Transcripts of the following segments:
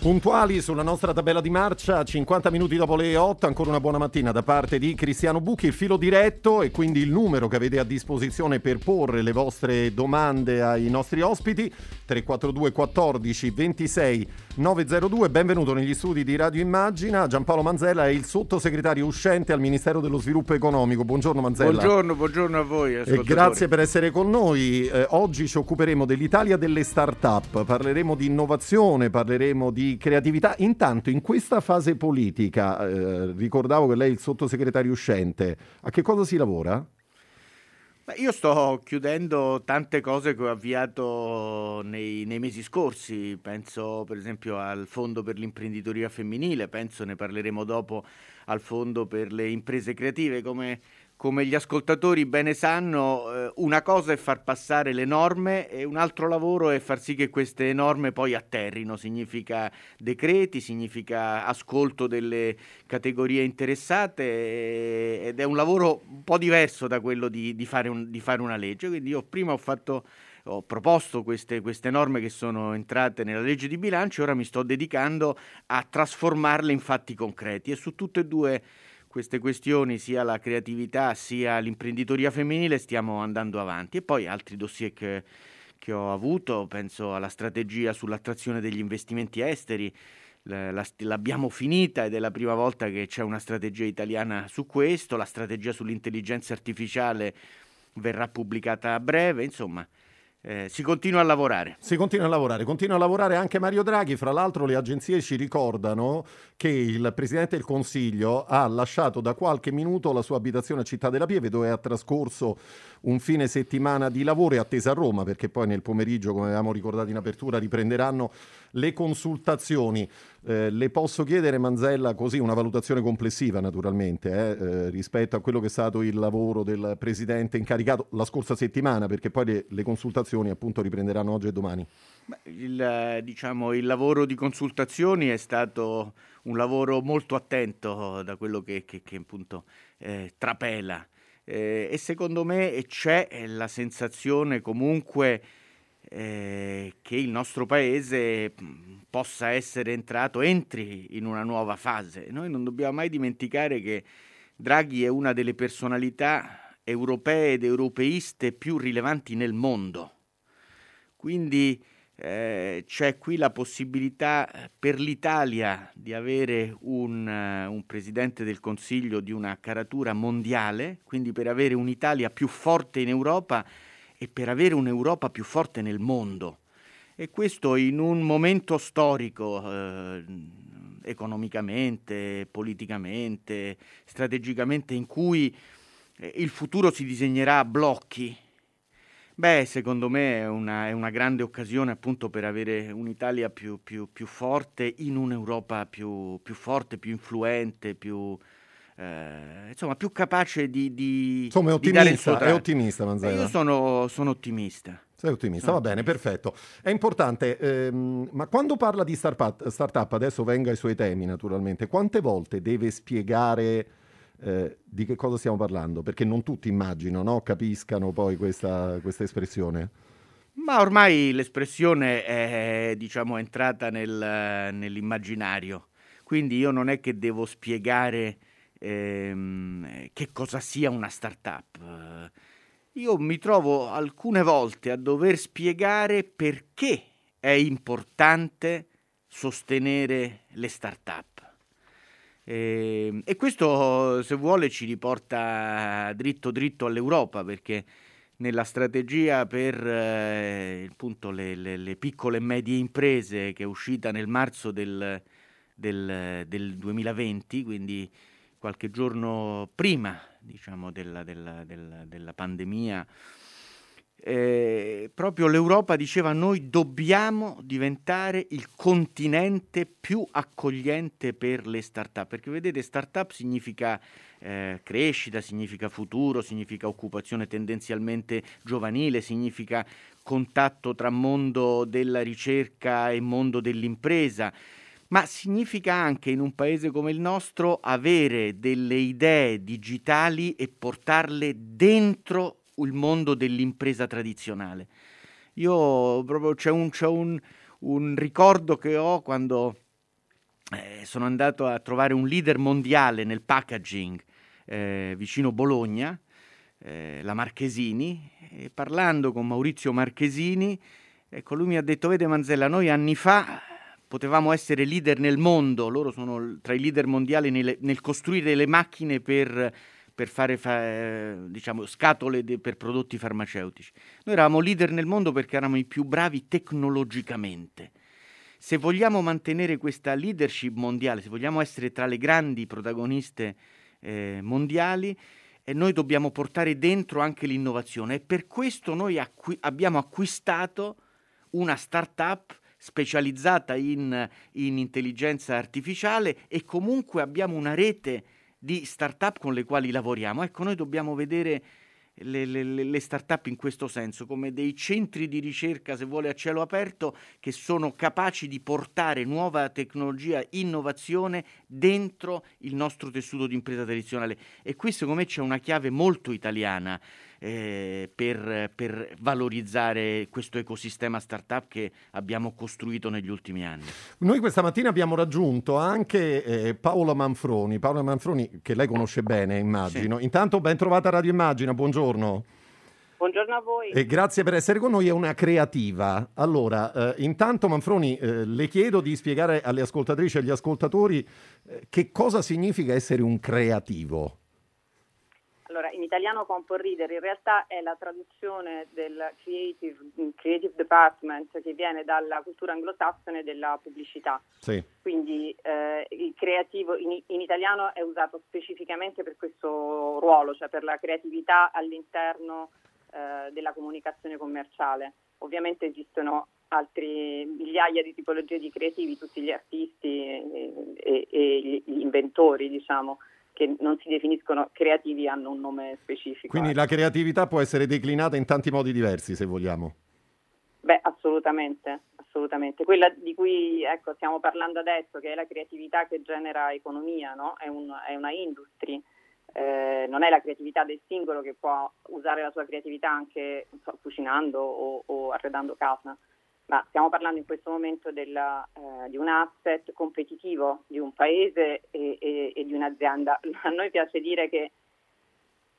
Puntuali sulla nostra tabella di marcia, 50 minuti dopo le 8, ancora una buona mattina da parte di Cristiano Bucchi, il filo diretto e quindi il numero che avete a disposizione per porre le vostre domande ai nostri ospiti, 342 14 26 902. Benvenuto negli studi di Radio Immagina, Giampaolo Manzella è il sottosegretario uscente al Ministero dello Sviluppo Economico. Buongiorno Manzella. Buongiorno, buongiorno a voi. E grazie per essere con noi. Eh, oggi ci occuperemo dell'Italia delle start-up, parleremo di innovazione, parleremo di creatività. Intanto, in questa fase politica, eh, ricordavo che lei è il sottosegretario uscente, a che cosa si lavora? Io sto chiudendo tante cose che ho avviato nei, nei, mesi scorsi, penso per esempio al fondo per l'imprenditoria femminile, penso ne parleremo dopo al fondo per le imprese creative, come come gli ascoltatori bene sanno, eh, una cosa è far passare le norme e un altro lavoro è far sì che queste norme poi atterrino. Significa decreti, significa ascolto delle categorie interessate eh, ed è un lavoro un po' diverso da quello di, di, fare, un, di fare, una legge. Quindi io prima ho fatto ho proposto queste, queste, norme che sono entrate nella legge di bilancio e ora mi sto dedicando a trasformarle in fatti concreti e su tutte e due queste questioni, sia la creatività sia l'imprenditoria femminile, stiamo andando avanti. E poi altri dossier che, che ho avuto, penso alla strategia sull'attrazione degli investimenti esteri, l'abbiamo finita ed è la prima volta che c'è una strategia italiana su questo, la strategia sull'intelligenza artificiale verrà pubblicata a breve, insomma eh, si continua a lavorare. Si continua a lavorare, continua a lavorare anche Mario Draghi. Fra l'altro, le agenzie ci ricordano che il Presidente del Consiglio ha lasciato da qualche minuto la sua abitazione a Città della Pieve, dove ha trascorso un fine settimana di lavoro e attesa a Roma, perché poi nel pomeriggio, come avevamo ricordato in apertura, riprenderanno le consultazioni. Eh, le posso chiedere, Manzella, così una valutazione complessiva naturalmente eh, eh, rispetto a quello che è stato il lavoro del Presidente incaricato la scorsa settimana, perché poi le, le consultazioni appunto riprenderanno oggi e domani. Il, diciamo, il, lavoro di consultazioni è stato un lavoro molto attento da quello che, che, che appunto eh, trapela eh, e secondo me c'è la sensazione comunque eh, che il nostro paese mm, possa essere entrato, entri in una nuova fase. Noi non dobbiamo mai dimenticare che Draghi è una delle personalità europee ed europeiste più rilevanti nel mondo. Quindi eh, c'è qui la possibilità per l'Italia di avere un, uh, un, Presidente del Consiglio di una caratura mondiale, quindi per avere un'Italia più forte in Europa e per avere un'Europa più forte nel mondo. E questo in un momento storico, eh, economicamente, politicamente, strategicamente, in cui eh, il futuro si disegnerà a blocchi. Beh, secondo me è una, è una grande occasione appunto per avere un'Italia più, più, più forte in un'Europa più, più forte, più influente, più, eh, insomma, più capace di, di, insomma, è ottimista, è ottimista Manzella. io sono, sono ottimista. Sei ottimista, va bene, perfetto. È importante, ehm, ma quando parla di start-up, start-up, adesso venga ai suoi temi naturalmente, quante volte deve spiegare eh, di che cosa stiamo parlando? Perché non tutti immagino, no? capiscano poi questa, questa espressione. Ma ormai l'espressione è diciamo, entrata nel, nell'immaginario, quindi io non è che devo spiegare ehm, che cosa sia una startup. Io mi trovo alcune volte a dover spiegare perché è importante sostenere le startup. E, ehm, e questo, se vuole, ci riporta dritto dritto all'Europa, perché nella strategia per eh, appunto, le, le, le, piccole e medie imprese che è uscita nel marzo del, del, del 2020, quindi qualche giorno prima diciamo, della, della, della, della pandemia, eh, proprio l'Europa diceva noi dobbiamo diventare il continente più accogliente per le start-up, perché vedete start-up significa eh, crescita, significa futuro, significa occupazione tendenzialmente giovanile, significa contatto tra mondo della ricerca e mondo dell'impresa ma significa anche in un paese come il nostro avere delle idee digitali e portarle dentro il mondo dell'impresa tradizionale. Io proprio c'è un, c'è un, un ricordo che ho quando eh, sono andato a trovare un leader mondiale nel packaging eh, vicino Bologna, eh, la Marchesini, e parlando con Maurizio Marchesini, ecco, lui mi ha detto, vede Manzella, noi anni fa potevamo essere leader nel mondo, loro sono tra i leader mondiali nel, nel costruire le macchine per per fare fa, diciamo, scatole de, per prodotti farmaceutici. Noi eravamo leader nel mondo perché eravamo i più bravi tecnologicamente. Se vogliamo mantenere questa leadership mondiale, se vogliamo essere tra le grandi protagoniste eh, mondiali, eh, noi dobbiamo portare dentro anche l'innovazione e per questo noi acqui- abbiamo acquistato una startup specializzata in, in intelligenza artificiale e comunque abbiamo una rete di start-up con le quali lavoriamo. Ecco, noi dobbiamo vedere le, le, le start-up in questo senso come dei centri di ricerca, se vuole, a cielo aperto, che sono capaci di portare nuova tecnologia, innovazione dentro il nostro tessuto di impresa tradizionale. E qui, secondo me, c'è una chiave molto italiana eh, per, per, valorizzare questo ecosistema startup che abbiamo costruito negli ultimi anni. Noi questa mattina abbiamo raggiunto anche eh, Paola Manfroni, Paola Manfroni che lei conosce bene immagino. Sì. Intanto ben trovata a Radio Immagina, buongiorno. Buongiorno a voi. E grazie per essere con noi, è una creativa. Allora, eh, intanto Manfroni, eh, le chiedo di spiegare alle ascoltatrici e agli ascoltatori eh, che cosa significa essere un creativo. Allora, in italiano fa un po' ridere, in realtà è la traduzione del creative, creative department che viene dalla cultura anglosassone della pubblicità. Sì. Quindi eh, il creativo in, in, italiano è usato specificamente per questo ruolo, cioè per la creatività all'interno eh, della comunicazione commerciale. Ovviamente esistono altre migliaia di tipologie di creativi, tutti gli artisti e, e, e gli inventori, diciamo che non si definiscono creativi hanno un nome specifico. Quindi la creatività può essere declinata in tanti modi diversi, se vogliamo. Beh, assolutamente, assolutamente. Quella di cui ecco, stiamo parlando adesso, che è la creatività che genera economia, no? è, un, è, una industria. Eh, non è la creatività del singolo che può usare la sua creatività anche so, cucinando o, o arredando casa ma stiamo parlando in questo momento della, eh, di un asset competitivo di un paese e, e, e, di un'azienda. A noi piace dire che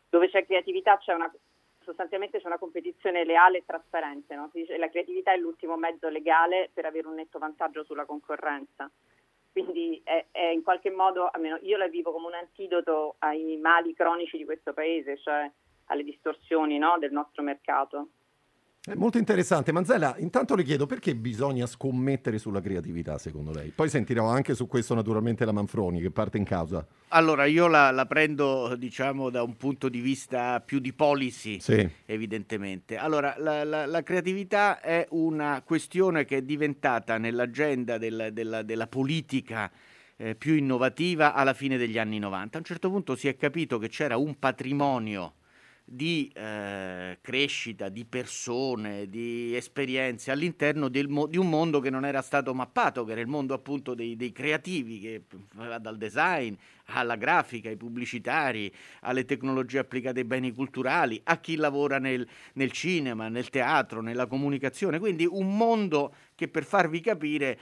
dove c'è creatività c'è una, sostanzialmente c'è una competizione leale e trasparente. No? Dice, la creatività è l'ultimo mezzo legale per avere un netto vantaggio sulla concorrenza. Quindi è, è in qualche modo, almeno io la vivo come un antidoto ai mali cronici di questo paese, cioè alle distorsioni no? del nostro mercato. È molto interessante. Manzella, intanto le chiedo perché bisogna scommettere sulla creatività, secondo lei? Poi sentirò anche su questo naturalmente la Manfroni, che parte in causa. Allora, io la, la prendo, diciamo, da un punto di vista più di policy, sì. evidentemente. Allora, la, la, la, creatività è una questione che è diventata nell'agenda della, della, della politica eh, più innovativa alla fine degli anni 90. A un certo punto si è capito che c'era un patrimonio di eh, crescita, di persone, di esperienze all'interno mo- di un mondo che non era stato mappato, che era il mondo appunto dei, dei creativi, che va dal design alla grafica, ai pubblicitari, alle tecnologie applicate ai beni culturali, a chi lavora nel, nel cinema, nel teatro, nella comunicazione. Quindi un mondo che per farvi capire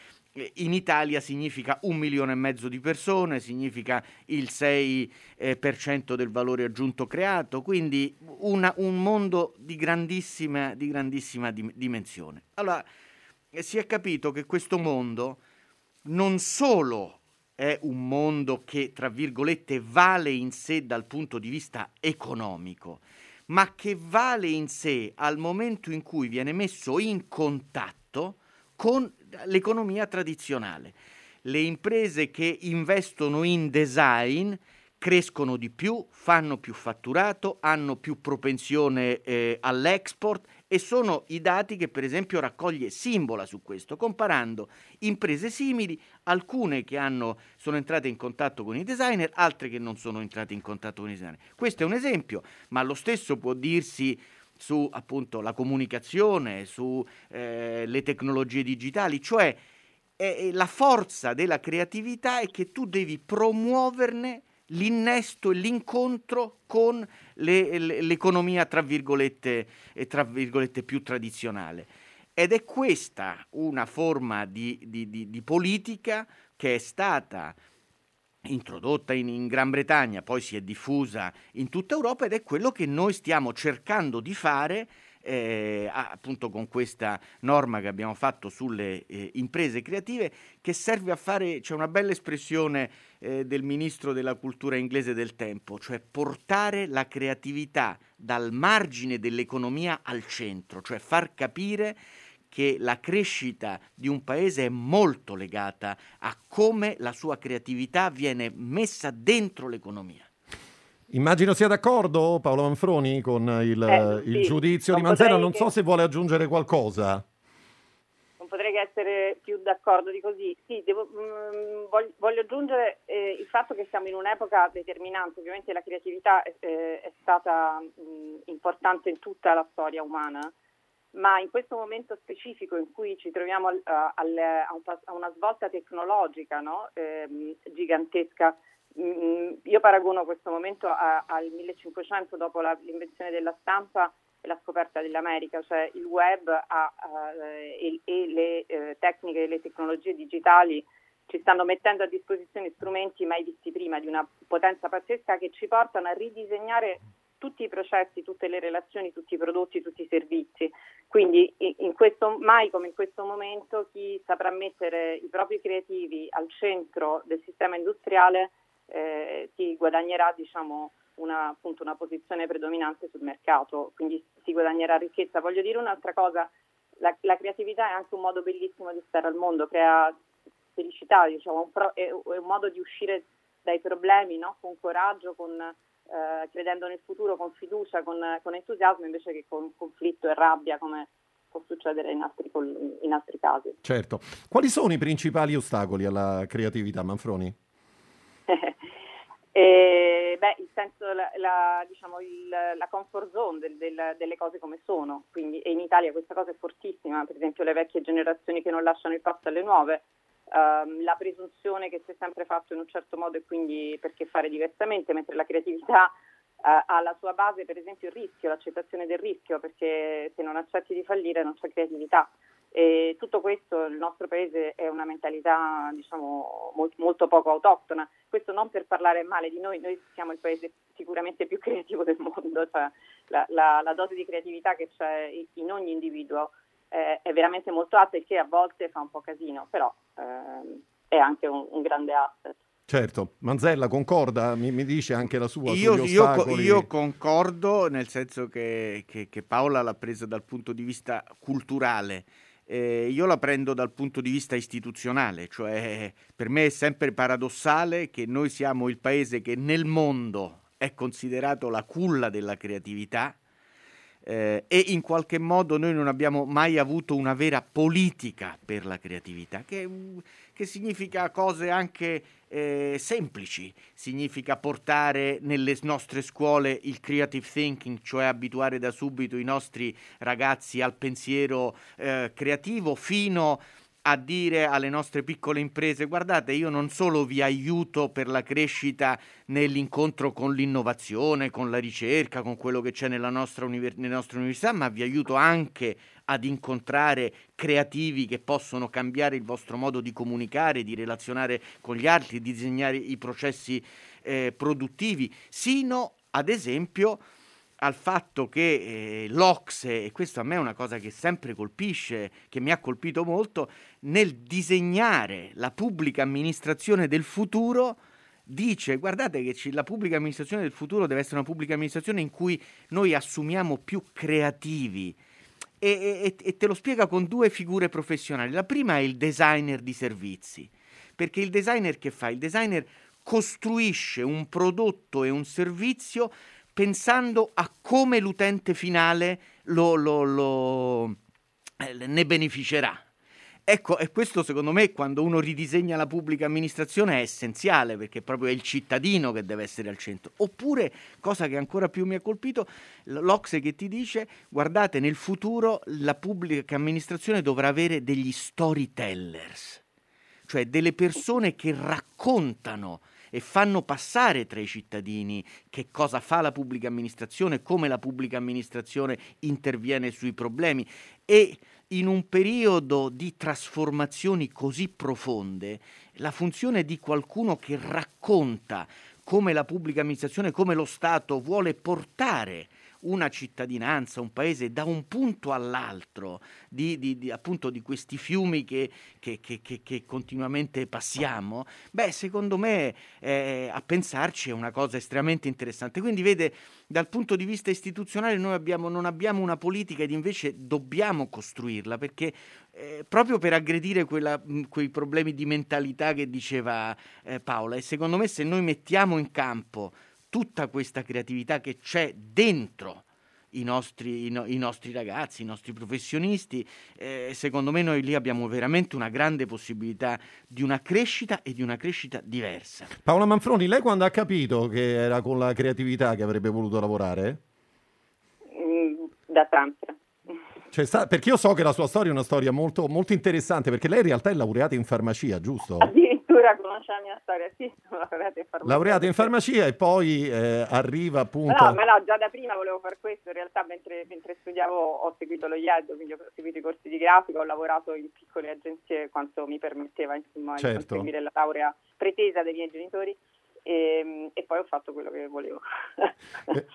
in Italia significa un milione e mezzo di persone, significa il 6% eh, del valore aggiunto creato, quindi una, un mondo di grandissima, di grandissima dim- dimensione. Allora, eh, si è capito che questo mondo non solo è un mondo che, tra virgolette, vale in sé dal punto di vista economico, ma che vale in sé al momento in cui viene messo in contatto con l'economia tradizionale. Le imprese che investono in design crescono di più, fanno più fatturato, hanno più propensione eh, all'export e sono i dati che per esempio raccoglie Simbola su questo, comparando imprese simili, alcune che hanno, sono entrate in contatto con i designer, altre che non sono entrate in contatto con i designer. Questo è un esempio, ma lo stesso può dirsi su appunto la comunicazione, sulle eh, tecnologie digitali, cioè eh, la forza della creatività è che tu devi promuoverne l'innesto e l'incontro con le, l'economia tra virgolette, tra virgolette più tradizionale. Ed è questa una forma di, di, di, di politica che è stata introdotta in, in, Gran Bretagna, poi si è diffusa in tutta Europa ed è quello che noi stiamo cercando di fare eh, appunto con questa norma che abbiamo fatto sulle eh, imprese creative che serve a fare, c'è una bella espressione eh, del ministro della cultura inglese del tempo, cioè portare la creatività dal margine dell'economia al centro, cioè far capire che la crescita di un paese è molto legata a come la sua creatività viene messa dentro l'economia. Immagino sia d'accordo Paolo Manfroni con il, eh, il giudizio di Manzella, non so se vuole aggiungere qualcosa. Non potrei che essere più d'accordo di così. Sì, devo, mh, mm, voglio, voglio, aggiungere eh, il fatto che siamo in un'epoca determinante, ovviamente la creatività è, eh, è stata mh, mm, importante in tutta la storia umana, ma in questo momento specifico in cui ci troviamo al, a, un, a, una svolta tecnologica no? eh, gigantesca, Mm, io paragono questo momento a, al 1500 dopo la, l'invenzione della stampa e la scoperta dell'America, cioè il web ha, uh, e, e, le uh, tecniche e le tecnologie digitali ci stanno mettendo a disposizione strumenti mai visti prima di una potenza pazzesca che ci portano a ridisegnare tutti i processi, tutte le relazioni, tutti i prodotti, tutti i servizi. Quindi in questo, mai come in questo momento chi saprà mettere i propri creativi al centro del sistema industriale eh, si guadagnerà diciamo, una, appunto, una posizione predominante sul mercato, quindi si guadagnerà ricchezza. Voglio dire un'altra cosa, la, la creatività è anche un modo bellissimo di stare al mondo, crea felicità, diciamo, è, un modo di uscire dai problemi no? con coraggio, con, eh, credendo nel futuro, con fiducia, con, con, entusiasmo, invece che con conflitto e rabbia come può succedere in altri, in altri casi. Certo. Quali sono i principali ostacoli alla creatività, Manfroni? E, beh, il senso, la, la, diciamo, il, la comfort zone del, del, delle cose come sono, quindi, e in Italia questa cosa è fortissima, per esempio le vecchie generazioni che non lasciano il passo alle nuove, um, la presunzione che si è sempre fatto in un certo modo e quindi perché fare diversamente, mentre la creatività uh, ha alla sua base per esempio il rischio, l'accettazione del rischio, perché se non accetti di fallire non c'è creatività. E tutto questo il nostro paese è una mentalità diciamo, molto, molto, poco autoctona, questo non per parlare male di noi, noi siamo il paese sicuramente più creativo del mondo, cioè la, la, la dose di creatività che c'è in ogni individuo eh, è veramente molto alta e che a volte fa un po' casino, però eh, è anche un, un grande asset. Certo, Manzella concorda, mi, mi, dice anche la sua. Io, io, io concordo nel senso che, che, che Paola l'ha presa dal punto di vista culturale eh, io la prendo dal punto di vista istituzionale, cioè per me è sempre paradossale che noi siamo il paese che nel mondo è considerato la culla della creatività eh, e in qualche modo noi non abbiamo mai avuto una vera politica per la creatività, che, che significa cose anche eh, semplici, significa portare nelle nostre scuole il creative thinking, cioè abituare da subito i nostri ragazzi al pensiero eh, creativo fino a a dire alle nostre piccole imprese guardate io non solo vi aiuto per la crescita nell'incontro con l'innovazione, con la ricerca, con quello che c'è nella nostra univers- nelle nostre università, ma vi aiuto anche ad incontrare creativi che possono cambiare il vostro modo di comunicare, di relazionare con gli altri, di disegnare i processi eh, produttivi, sino ad esempio al fatto che eh, l'Ocse, e questo a me è una cosa che sempre colpisce, che mi ha colpito molto, nel disegnare la pubblica amministrazione del futuro, dice guardate che la pubblica amministrazione del futuro deve essere una pubblica amministrazione in cui noi assumiamo più creativi. E, e, e te lo spiega con due figure professionali. La prima è il designer di servizi, perché il designer che fa? Il designer costruisce un prodotto e un servizio pensando a come l'utente finale lo, lo, lo, eh, ne beneficerà. Ecco, e questo secondo me quando uno ridisegna la pubblica amministrazione è essenziale perché proprio è il cittadino che deve essere al centro. Oppure, cosa che ancora più mi ha colpito, l'Ocse che ti dice, guardate, nel futuro la pubblica amministrazione dovrà avere degli storytellers, cioè delle persone che raccontano e fanno passare tra i cittadini che cosa fa la pubblica amministrazione, come la pubblica amministrazione interviene sui problemi. E in un periodo di trasformazioni così profonde, la funzione di qualcuno che racconta come la pubblica amministrazione, come lo Stato vuole portare una cittadinanza, un paese da un punto all'altro di, di, di appunto di questi fiumi che, che, che, che, continuamente passiamo, beh, secondo me eh, a pensarci è una cosa estremamente interessante. Quindi vede, dal punto di vista istituzionale noi abbiamo, non abbiamo una politica ed invece dobbiamo costruirla perché eh, proprio per aggredire quella, quei problemi di mentalità che diceva eh, Paola e secondo me se noi mettiamo in campo tutta questa creatività che c'è dentro i nostri, i, no, i nostri ragazzi, i nostri professionisti, eh, secondo me noi lì abbiamo veramente una grande possibilità di una crescita e di una crescita diversa. Paola Manfroni, lei quando ha capito che era con la creatività che avrebbe voluto lavorare? Mm, da sempre. Cioè, sta, perché io so che la sua storia è una storia molto, molto interessante, perché lei in realtà è laureata in farmacia, giusto? Addirittura conosce la mia storia, sì, sono laureata in farmacia. Laureata in farmacia e poi eh, arriva appunto... No, ma no, già da prima volevo fare questo, in realtà mentre, mentre studiavo ho seguito lo IED, quindi ho seguito i corsi di grafica, ho lavorato in piccole agenzie quanto mi permetteva insomma certo. di conseguire la laurea pretesa dai miei genitori e, ehm, e, poi ho fatto quello che volevo.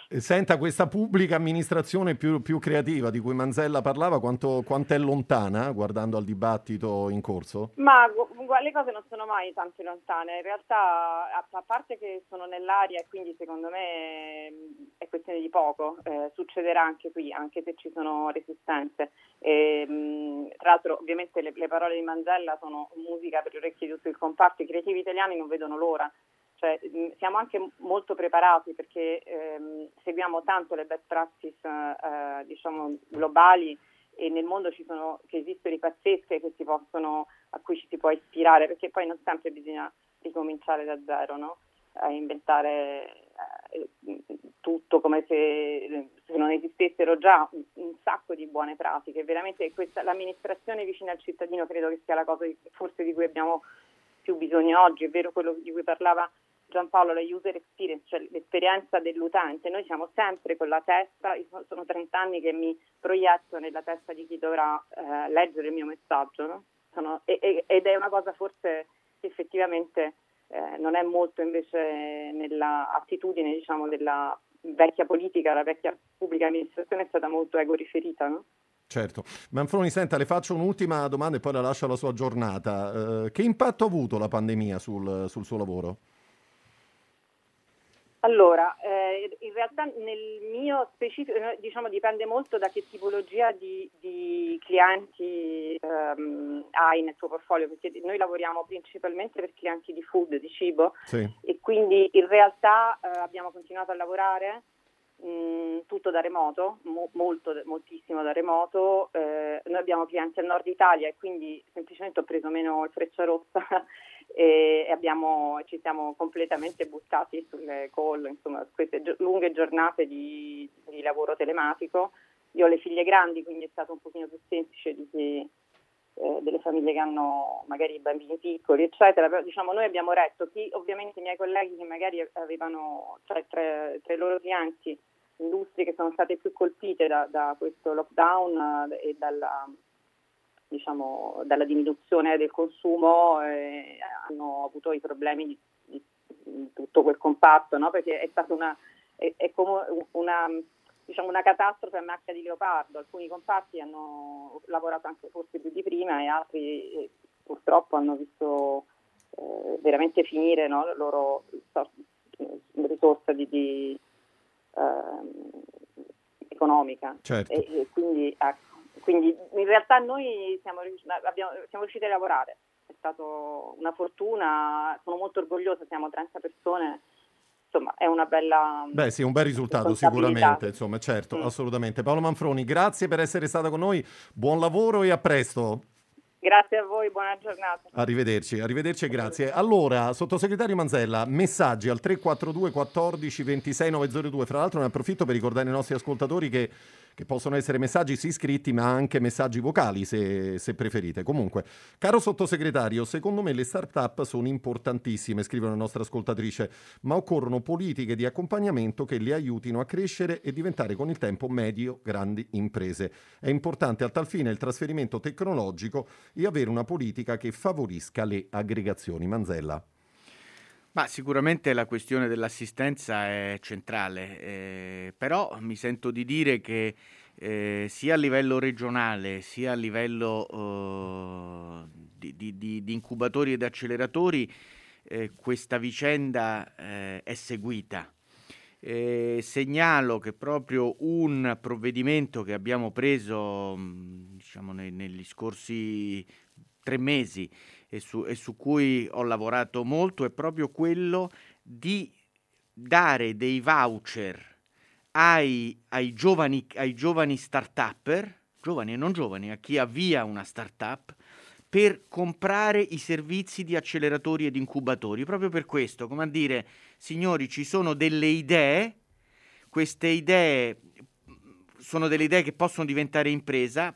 Eh, senta, questa pubblica amministrazione più, più creativa di cui Manzella parlava, quanto, quanto, è lontana guardando al dibattito in corso? Ma le cose non sono mai tanto lontane, in realtà a, parte che sono nell'aria e quindi secondo me è questione di poco, eh, succederà anche qui, anche se ci sono resistenze. E, tra l'altro ovviamente le, le parole di Manzella sono musica per gli orecchi di tutto il comparto, i creativi italiani non vedono l'ora cioè, siamo anche molto preparati perché ehm, seguiamo tanto le best practice eh, diciamo, globali e nel mondo ci sono esistono pazzesche possono, a cui ci si può ispirare perché poi non sempre bisogna ricominciare da zero, no? a inventare eh, tutto come se, se, non esistessero già un, un, sacco di buone pratiche. Veramente questa, l'amministrazione vicina al cittadino credo che sia la cosa di, forse di cui abbiamo più bisogno oggi, è vero quello di cui parlava Giampaolo, la user experience, cioè l'esperienza dell'utente, noi siamo sempre con la testa, sono 30 anni che mi proietto nella testa di chi dovrà eh, leggere il mio messaggio, no? sono, e, ed è una cosa forse che effettivamente eh, non è molto invece nella attitudine diciamo, della vecchia politica, la vecchia pubblica amministrazione è stata molto ego riferita. No? Certo. Manfroni, senta, le faccio un'ultima domanda e poi la lascio alla sua giornata. Eh, che impatto ha avuto la pandemia sul, sul suo lavoro? Allora, eh, in realtà nel mio specifico, eh, diciamo, dipende molto da che tipologia di, di clienti ehm, hai nel tuo portfolio, perché noi lavoriamo principalmente per clienti di food, di cibo, sì. e quindi in realtà eh, abbiamo continuato a lavorare mh, mm, tutto da remoto, mo- molto, moltissimo da remoto. Eh, noi abbiamo clienti al nord Italia e quindi semplicemente ho preso meno il freccia rossa e abbiamo, ci siamo completamente buttati sulle call, insomma, queste lunghe giornate di, di, lavoro telematico. Io ho le figlie grandi, quindi è stato un pochino più semplice di chi, eh, delle famiglie che hanno magari bambini piccoli, eccetera. Però diciamo, noi abbiamo retto chi, ovviamente i miei colleghi che magari avevano tra, tra, tra i loro clienti industrie che sono state più colpite da, da questo lockdown eh, e dalla, diciamo, dalla diminuzione del consumo eh, hanno avuto i problemi di, di, di tutto quel comparto, no? perché è stata una, è, è come una, diciamo, una catastrofe a macchia di leopardo. Alcuni comparti hanno lavorato anche forse più di prima e altri eh, purtroppo hanno visto eh, veramente finire no? la loro risorsa di, di eh, economica. Certo. E, e quindi, ecco, quindi, in realtà noi siamo, abbiamo, siamo riusciti a lavorare, è stata una fortuna, sono molto orgogliosa, siamo 30 persone insomma è una bella... Beh sì, un bel risultato sicuramente, insomma certo, mm. assolutamente. Paolo Manfroni, grazie per essere stata con noi, buon lavoro e a presto. Grazie a voi, buona giornata. Arrivederci, arrivederci e grazie. Allora, sottosegretario Manzella, messaggi al 342 14 26 902. Fra l'altro ne approfitto per ricordare ai nostri ascoltatori che che possono essere messaggi sì scritti ma anche messaggi vocali se, se, preferite. Comunque, caro sottosegretario, secondo me le start-up sono importantissime, scrive una nostra ascoltatrice, ma occorrono politiche di accompagnamento che le aiutino a crescere e diventare con il tempo medio-grandi imprese. È importante a tal fine il trasferimento tecnologico e avere una politica che favorisca le aggregazioni. Manzella. Ma sicuramente la questione dell'assistenza è centrale, eh, però mi sento di dire che eh, sia a livello regionale sia a livello uh, di, di, di, incubatori ed acceleratori eh, questa vicenda eh, è seguita. segnalo che proprio un provvedimento che abbiamo preso diciamo, nei, negli scorsi tre mesi e su, e su cui ho lavorato molto è proprio quello di dare dei voucher ai, ai, giovani, ai giovani start-upper, giovani e non giovani, a chi avvia una start-up, per comprare i servizi di acceleratori ed incubatori. Proprio per questo, come a dire, signori, ci sono delle idee, queste idee sono delle idee che possono diventare impresa,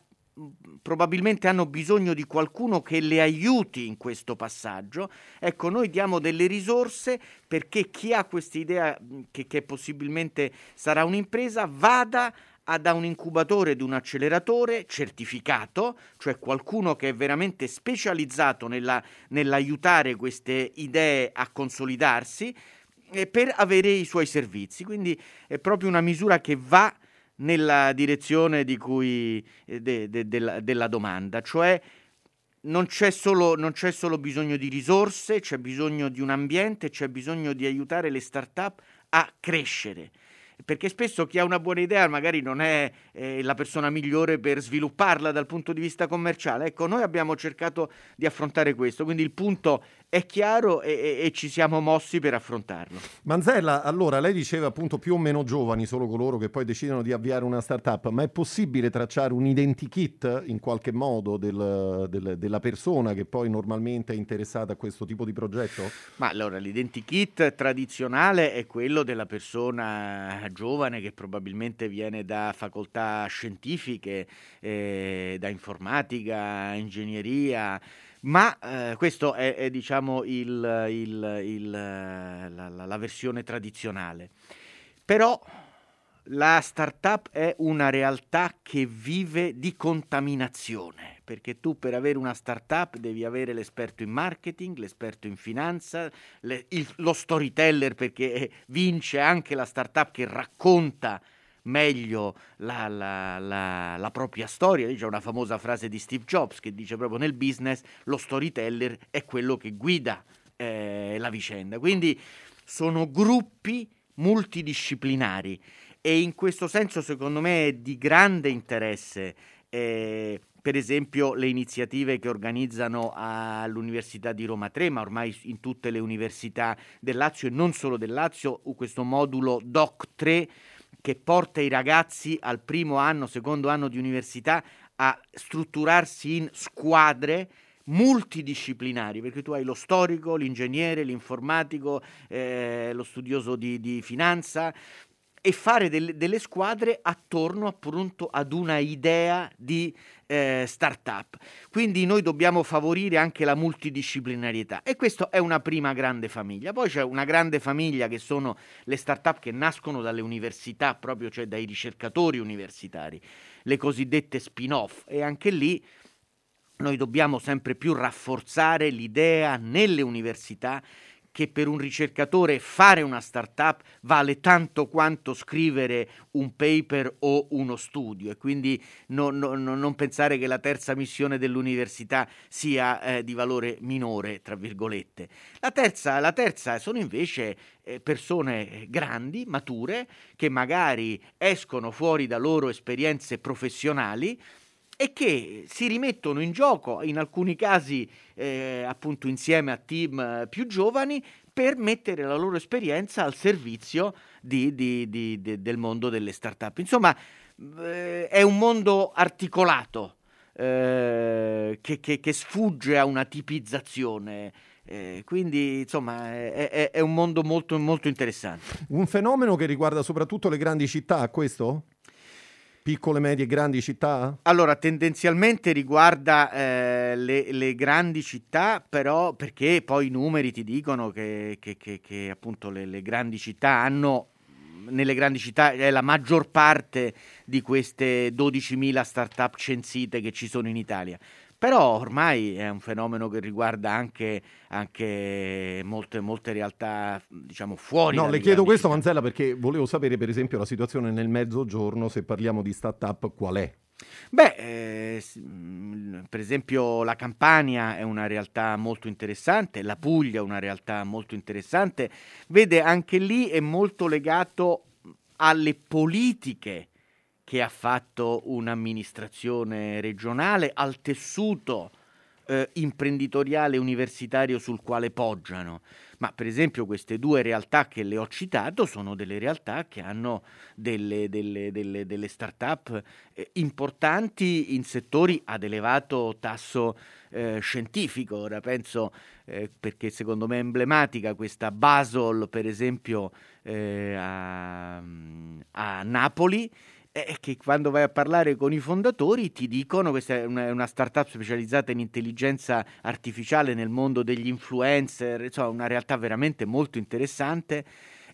probabilmente hanno bisogno di qualcuno che le aiuti in questo passaggio. Ecco, noi diamo delle risorse perché chi ha questa idea che, che possibilmente sarà un'impresa vada da un incubatore ed un acceleratore certificato, cioè qualcuno che è veramente specializzato nella, nell'aiutare queste idee a consolidarsi eh, per avere i suoi servizi. Quindi è proprio una misura che va nella direzione di cui, eh, de, de, de, della domanda, cioè non c'è, solo, non c'è solo bisogno di risorse, c'è bisogno di un ambiente, c'è bisogno di aiutare le start-up a crescere perché spesso chi ha una buona idea magari non è eh, la persona migliore per svilupparla dal punto di vista commerciale. Ecco, noi abbiamo cercato di affrontare questo, quindi il punto è chiaro e, e, ci siamo mossi per affrontarlo. Manzella, allora lei diceva appunto più o meno giovani, solo coloro che poi decidono di avviare una startup, ma è possibile tracciare un identikit in qualche modo del, del, della persona che poi normalmente è interessata a questo tipo di progetto? Ma allora l'identikit tradizionale è quello della persona giovane che probabilmente viene da facoltà scientifiche, eh, da informatica, ingegneria ma eh, questa è, è, diciamo il, il, il, la, la, la, versione tradizionale. Però la startup è una realtà che vive di contaminazione, perché tu per avere una startup devi avere l'esperto in marketing, l'esperto in finanza, le, lo storyteller perché vince anche la startup che racconta meglio la, la, la, la propria storia. C'è una famosa frase di Steve Jobs che dice proprio nel business lo storyteller è quello che guida eh, la vicenda. Quindi sono gruppi multidisciplinari e in questo senso secondo me è di grande interesse eh, per esempio le iniziative che organizzano all'Università di Roma 3, ma ormai in tutte le università del Lazio e non solo del Lazio, questo modulo DOC 3 che porta i ragazzi al primo anno, secondo anno di università a strutturarsi in squadre multidisciplinari, perché tu hai lo storico, l'ingegnere, l'informatico, eh, lo studioso di, di finanza, e fare delle, delle squadre attorno appunto ad una idea di eh, startup. Quindi noi dobbiamo favorire anche la multidisciplinarietà e questa è una prima grande famiglia. Poi c'è una grande famiglia che sono le startup che nascono dalle università, proprio cioè dai ricercatori universitari, le cosiddette spin-off e anche lì noi dobbiamo sempre più rafforzare l'idea nelle università che per un ricercatore fare una startup vale tanto quanto scrivere un paper o uno studio e quindi no, no, no, non pensare che la terza missione dell'università sia eh, di valore minore, tra virgolette. La terza, la terza sono invece eh, persone grandi, mature, che magari escono fuori da loro esperienze professionali e che si rimettono in gioco, in alcuni casi eh, appunto insieme a team eh, più giovani, per mettere la loro esperienza al servizio di, di, di, del mondo delle start-up. Insomma, eh, è un mondo articolato eh, che, che, che, sfugge a una tipizzazione. Eh, quindi insomma è, è, è, un mondo molto, molto interessante. Un fenomeno che riguarda soprattutto le grandi città, questo? Piccole, medie e grandi città? Allora, tendenzialmente riguarda eh, le, le, grandi città, però perché poi i numeri ti dicono che, che, che, che appunto le, le, grandi città hanno, nelle grandi città è la maggior parte di queste 12.000 start-up censite che ci sono in Italia però ormai è un fenomeno che riguarda anche, anche molte, molte, realtà diciamo fuori. No, le chiedo questo. Manzella perché volevo sapere per esempio la situazione nel mezzogiorno, se parliamo di start-up qual è? Beh, eh, mm, per esempio la Campania è una realtà molto interessante, la Puglia è una realtà molto interessante, vede anche lì è molto legato alle politiche che ha fatto un'amministrazione regionale, al tessuto eh, imprenditoriale universitario sul quale poggiano. Ma per esempio queste due realtà che le ho citato sono delle realtà che hanno delle, delle, delle, delle start-up eh, importanti in settori ad elevato tasso eh, scientifico. Ora penso, eh, perché secondo me è emblematica, questa Basel per esempio eh, a, a Napoli è che quando vai a parlare con i fondatori ti dicono, questa è una, startup specializzata in intelligenza artificiale nel mondo degli influencer, insomma una realtà veramente molto interessante,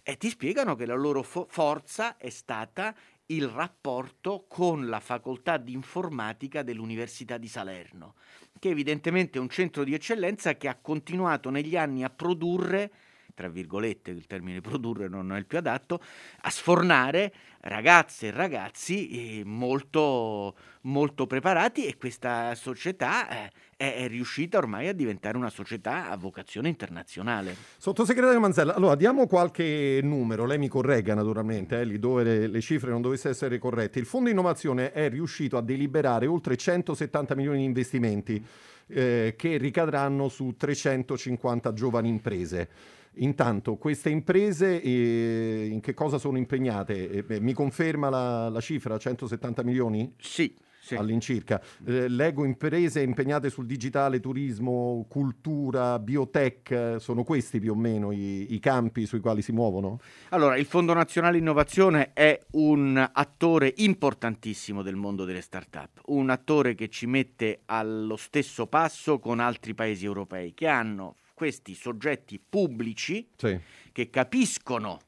e ti spiegano che la loro fo- forza è stata il rapporto con la facoltà di informatica dell'Università di Salerno, che evidentemente è un centro di eccellenza che ha continuato negli anni a produrre tra virgolette, il termine produrre non è il più adatto, a sfornare ragazze e ragazzi eh, molto, molto preparati e questa società eh, è, riuscita ormai a diventare una società a vocazione internazionale. Sottosegretario Manzella, allora diamo qualche numero, lei mi corregga naturalmente, eh, lì dove le, le cifre non dovessero essere corrette. Il Fondo Innovazione è riuscito a deliberare oltre 170 milioni di investimenti eh, che ricadranno su 350 giovani imprese. Intanto, queste imprese eh, in che cosa sono impegnate? Eh, mi conferma la, la, cifra, 170 milioni? Sì. Sì. All'incirca. Eh, leggo imprese impegnate sul digitale, turismo, cultura, biotech, sono questi più o meno i, i campi sui quali si muovono? Allora, il Fondo Nazionale Innovazione è un attore importantissimo del mondo delle start-up, un attore che ci mette allo stesso passo con altri paesi europei che hanno questi soggetti pubblici sì. che capiscono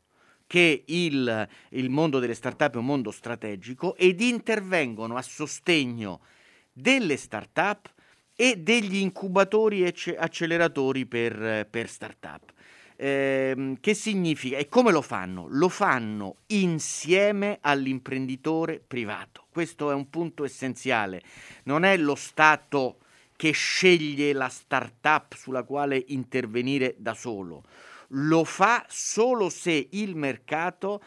che il, il, mondo delle start-up è un mondo strategico ed intervengono a sostegno delle start-up e degli incubatori e acceleratori per, per start-up. Eh, che significa e come lo fanno? Lo fanno insieme all'imprenditore privato. Questo è un punto essenziale. Non è lo Stato che sceglie la startup sulla quale intervenire da solo. Lo fa solo se il mercato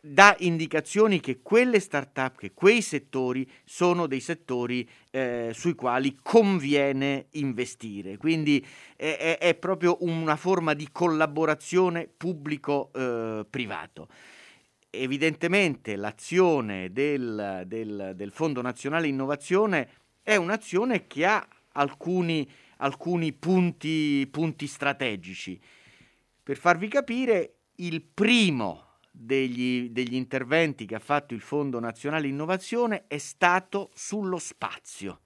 dà indicazioni che quelle start-up, che quei settori sono dei settori eh, sui quali conviene investire. Quindi è, è, proprio una forma di collaborazione pubblico-privato. Eh, Evidentemente l'azione del, del, del Fondo Nazionale Innovazione è un'azione che ha alcuni, alcuni punti, punti strategici. Per farvi capire, il primo degli, degli, interventi che ha fatto il Fondo Nazionale Innovazione è stato sullo spazio,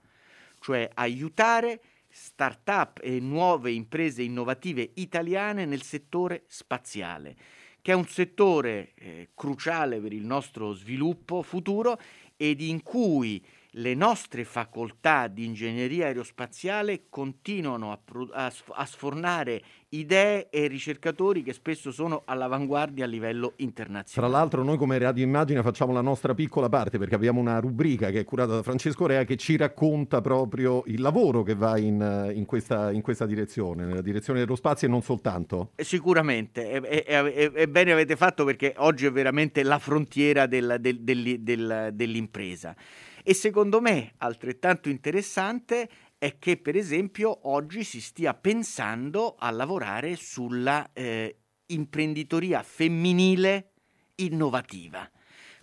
cioè aiutare start-up e nuove imprese innovative italiane nel settore spaziale, che è un settore eh, cruciale per il nostro sviluppo futuro ed in cui le nostre facoltà di ingegneria aerospaziale continuano a, a, a, sfornare idee e ricercatori che spesso sono all'avanguardia a livello internazionale. Tra l'altro noi come Radio Immagine facciamo la nostra piccola parte perché abbiamo una rubrica che è curata da Francesco Rea che ci racconta proprio il lavoro che va in, in, questa, in questa, direzione, nella direzione dello spazio e non soltanto. Eh, sicuramente, è, è, è, è, bene avete fatto perché oggi è veramente la frontiera del, del, del, dell'impresa E secondo me altrettanto interessante è che per esempio oggi si stia pensando a lavorare sulla eh, imprenditoria femminile innovativa,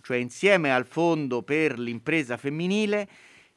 cioè insieme al fondo per l'impresa femminile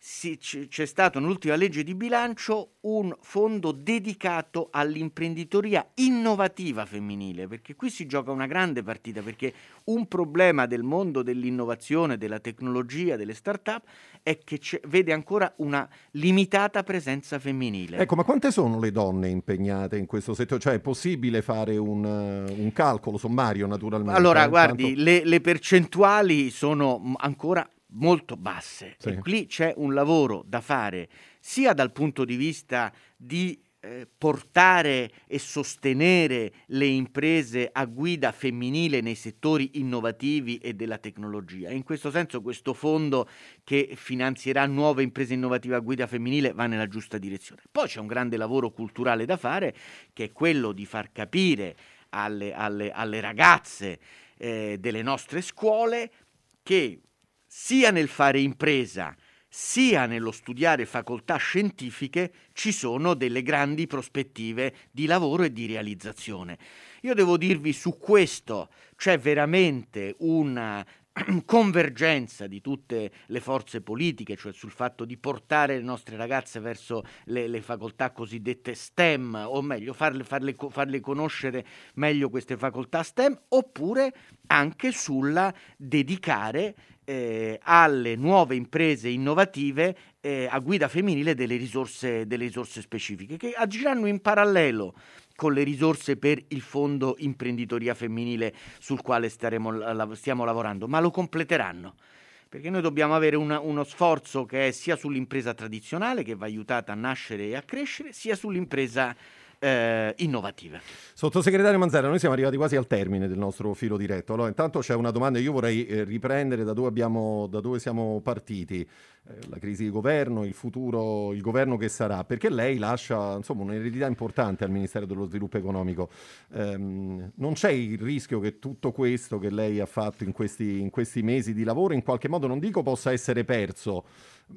si, c'è stato nell'ultima legge di bilancio un fondo dedicato all'imprenditoria innovativa femminile, perché qui si gioca una grande partita, perché un problema del mondo dell'innovazione, della tecnologia, delle start-up è che vede ancora una limitata presenza femminile. Ecco, ma quante sono le donne impegnate in questo settore? Cioè è possibile fare un, un calcolo sommario naturalmente? Allora, guardi, Tanto... le, le percentuali sono ancora molto basse. Sì. E qui c'è un lavoro da fare sia dal punto di vista di eh, portare e sostenere le imprese a guida femminile nei settori innovativi e della tecnologia. In questo senso questo fondo che finanzierà nuove imprese innovative a guida femminile va nella giusta direzione. Poi c'è un grande lavoro culturale da fare che è quello di far capire alle, alle, alle ragazze eh, delle nostre scuole che sia nel fare impresa sia nello studiare facoltà scientifiche ci sono delle grandi prospettive di lavoro e di realizzazione. Io devo dirvi su questo c'è veramente una convergenza di tutte le forze politiche, cioè sul fatto di portare le nostre ragazze verso le, le facoltà cosiddette STEM, o meglio farle, farle, farle, conoscere meglio queste facoltà STEM, oppure anche sulla dedicare eh, alle nuove imprese innovative eh, a guida femminile delle risorse, delle risorse specifiche, che agiranno in parallelo con le risorse per il fondo imprenditoria femminile sul quale staremo, stiamo lavorando, ma lo completeranno. Perché noi dobbiamo avere una, uno sforzo che è sia sull'impresa tradizionale, che va aiutata a nascere e a crescere, sia sull'impresa eh, innovative. Sottosegretario Manzera, noi siamo arrivati quasi al termine del nostro filo diretto. Allora, intanto c'è una domanda, io vorrei eh, riprendere da dove, abbiamo, da dove siamo partiti, eh, la crisi di governo, il futuro, il governo che sarà, perché lei lascia insomma, un'eredità importante al Ministero dello Sviluppo Economico. Ehm, non c'è il rischio che tutto questo che lei ha fatto in questi, in questi mesi di lavoro in qualche modo, non dico possa essere perso,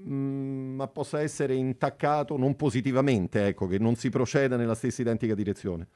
ma possa essere intaccato non positivamente, ecco, che non si proceda nella stessa identica direzione?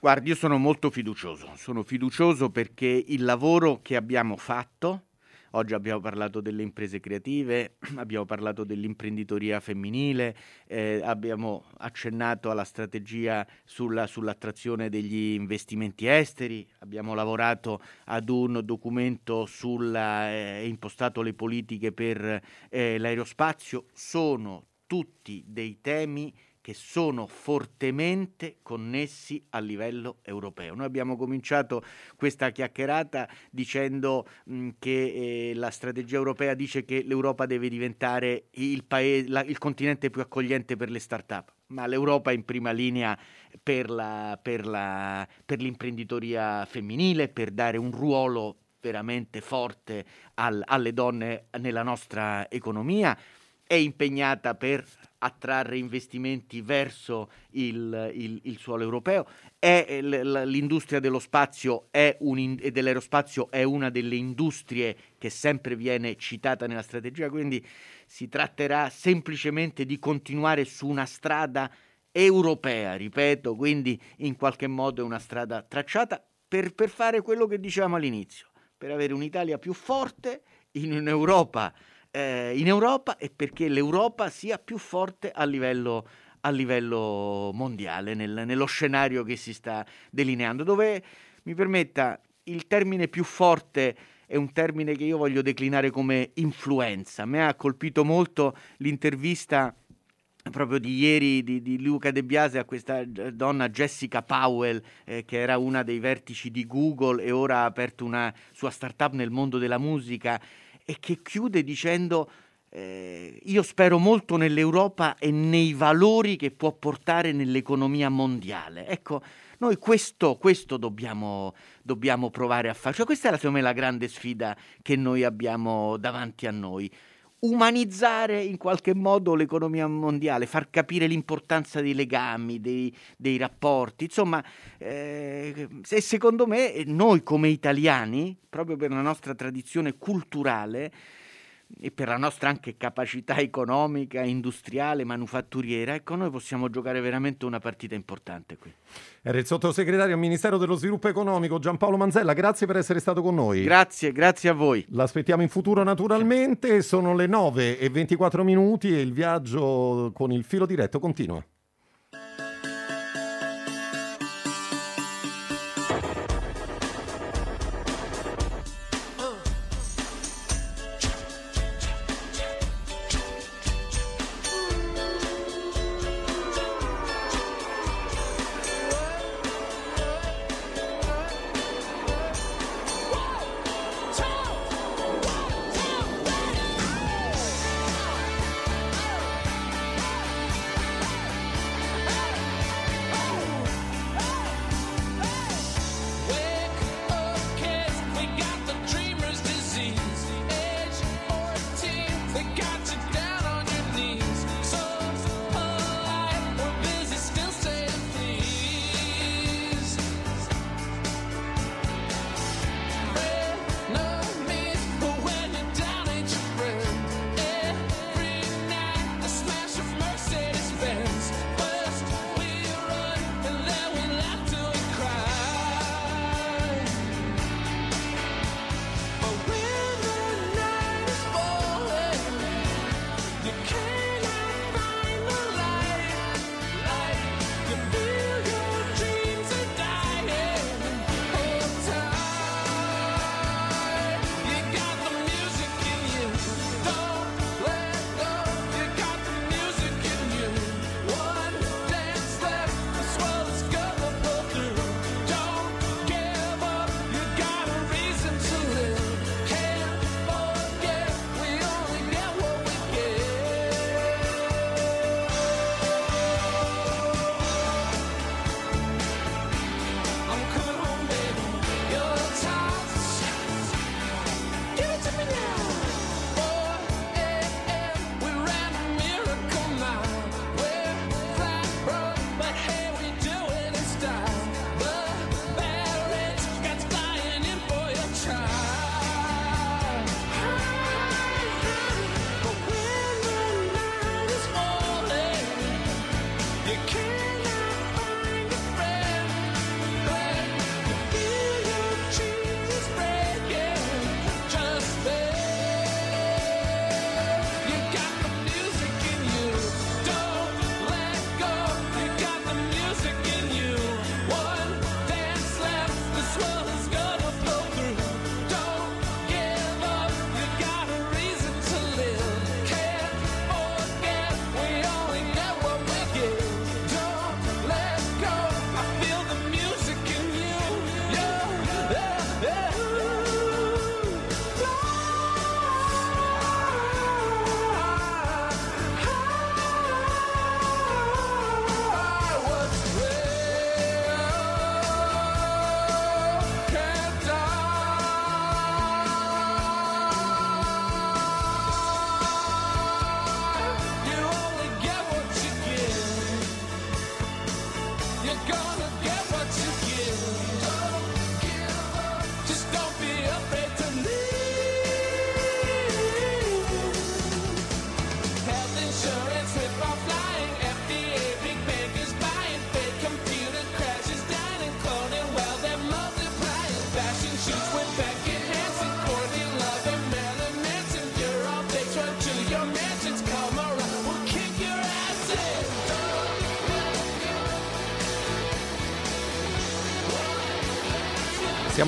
Guardi, io sono molto fiducioso, sono fiducioso perché il lavoro che abbiamo fatto Oggi abbiamo parlato delle imprese creative, abbiamo parlato dell'imprenditoria femminile, eh, abbiamo accennato alla strategia sulla, sull'attrazione degli investimenti esteri, abbiamo lavorato ad un documento sulla, eh, impostato le politiche per eh, l'aerospazio. Sono tutti dei temi che sono fortemente connessi a livello europeo. Noi abbiamo cominciato questa chiacchierata dicendo mh, che eh, la strategia europea dice che l'Europa deve diventare il, paese, la, il continente più accogliente per le start-up, ma l'Europa è in prima linea per, la, per, la, per l'imprenditoria femminile, per dare un ruolo veramente forte al, alle donne nella nostra economia, è impegnata per attrarre investimenti verso il, il, il suolo europeo. È, l'industria dello spazio un, e dell'aerospazio è una delle industrie che sempre viene citata nella strategia, quindi si tratterà semplicemente di continuare su una strada europea, ripeto, quindi in qualche modo è una strada tracciata per, per fare quello che dicevamo all'inizio, per avere un'Italia più forte in un'Europa eh, in Europa e perché l'Europa sia più forte a livello, a livello mondiale, nel, nello scenario che si sta delineando, dove mi permetta il termine più forte è un termine che io voglio declinare come influenza. Mi ha colpito molto l'intervista proprio di ieri di, di, Luca De Biase a questa donna Jessica Powell, eh, che era una dei vertici di Google e ora ha aperto una sua startup nel mondo della musica e che chiude dicendo eh, io spero molto nell'Europa e nei valori che può portare nell'economia mondiale. Ecco, noi questo, questo dobbiamo, dobbiamo, provare a fare. Cioè, questa è secondo me la grande sfida che noi abbiamo davanti a noi. Umanizzare in qualche modo l'economia mondiale, far capire l'importanza dei legami, dei, dei rapporti. Insomma, eh, secondo me noi come italiani, proprio per la nostra tradizione culturale, e per la nostra anche capacità economica, industriale, manufatturiera, ecco, noi possiamo giocare veramente una partita importante qui. Era il sottosegretario al Ministero dello Sviluppo Economico Giampaolo Manzella, grazie per essere stato con noi. Grazie, grazie a voi. L'aspettiamo in futuro naturalmente, sono le 9 e 24 minuti e il viaggio con il filo diretto continua.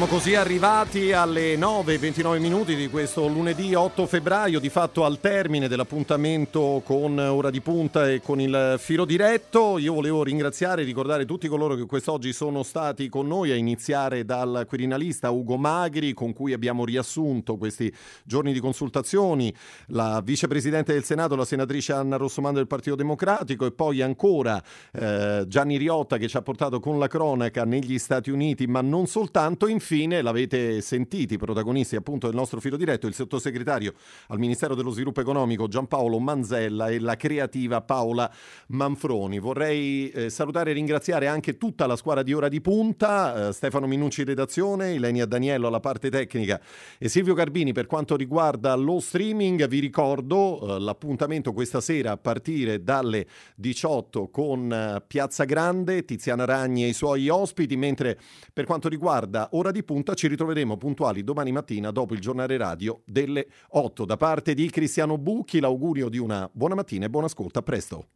Siamo così arrivati alle 9.29 minuti di questo lunedì 8 febbraio, di fatto al termine dell'appuntamento con Ora di Punta e con il filo diretto. Io volevo ringraziare e ricordare tutti coloro che quest'oggi sono stati con noi, a iniziare dal quirinalista Ugo Magri, con cui abbiamo riassunto questi giorni di consultazioni, la vicepresidente del Senato, la senatrice Anna Rossomando del Partito Democratico e poi ancora eh, Gianni Riotta che ci ha portato con la cronaca negli Stati Uniti, ma non soltanto. In infine l'avete sentiti, protagonisti appunto del nostro filo diretto, il sottosegretario al Ministero dello Sviluppo Economico Giampaolo Manzella e la creativa Paola Manfroni. Vorrei eh, salutare e ringraziare anche tutta la squadra di Ora di Punta, eh, Stefano Minucci redazione, Ilenia Daniello alla parte tecnica e Silvio Garbini per quanto riguarda lo streaming. Vi ricordo eh, l'appuntamento questa sera a partire dalle 18 con eh, Piazza Grande, Tiziana Ragni e i suoi ospiti, mentre per quanto riguarda Ora di Punta ci ritroveremo puntuali domani mattina dopo il giornale radio delle 8. Da parte di Cristiano Bucchi l'augurio di una buona mattina e buon ascolto. A presto.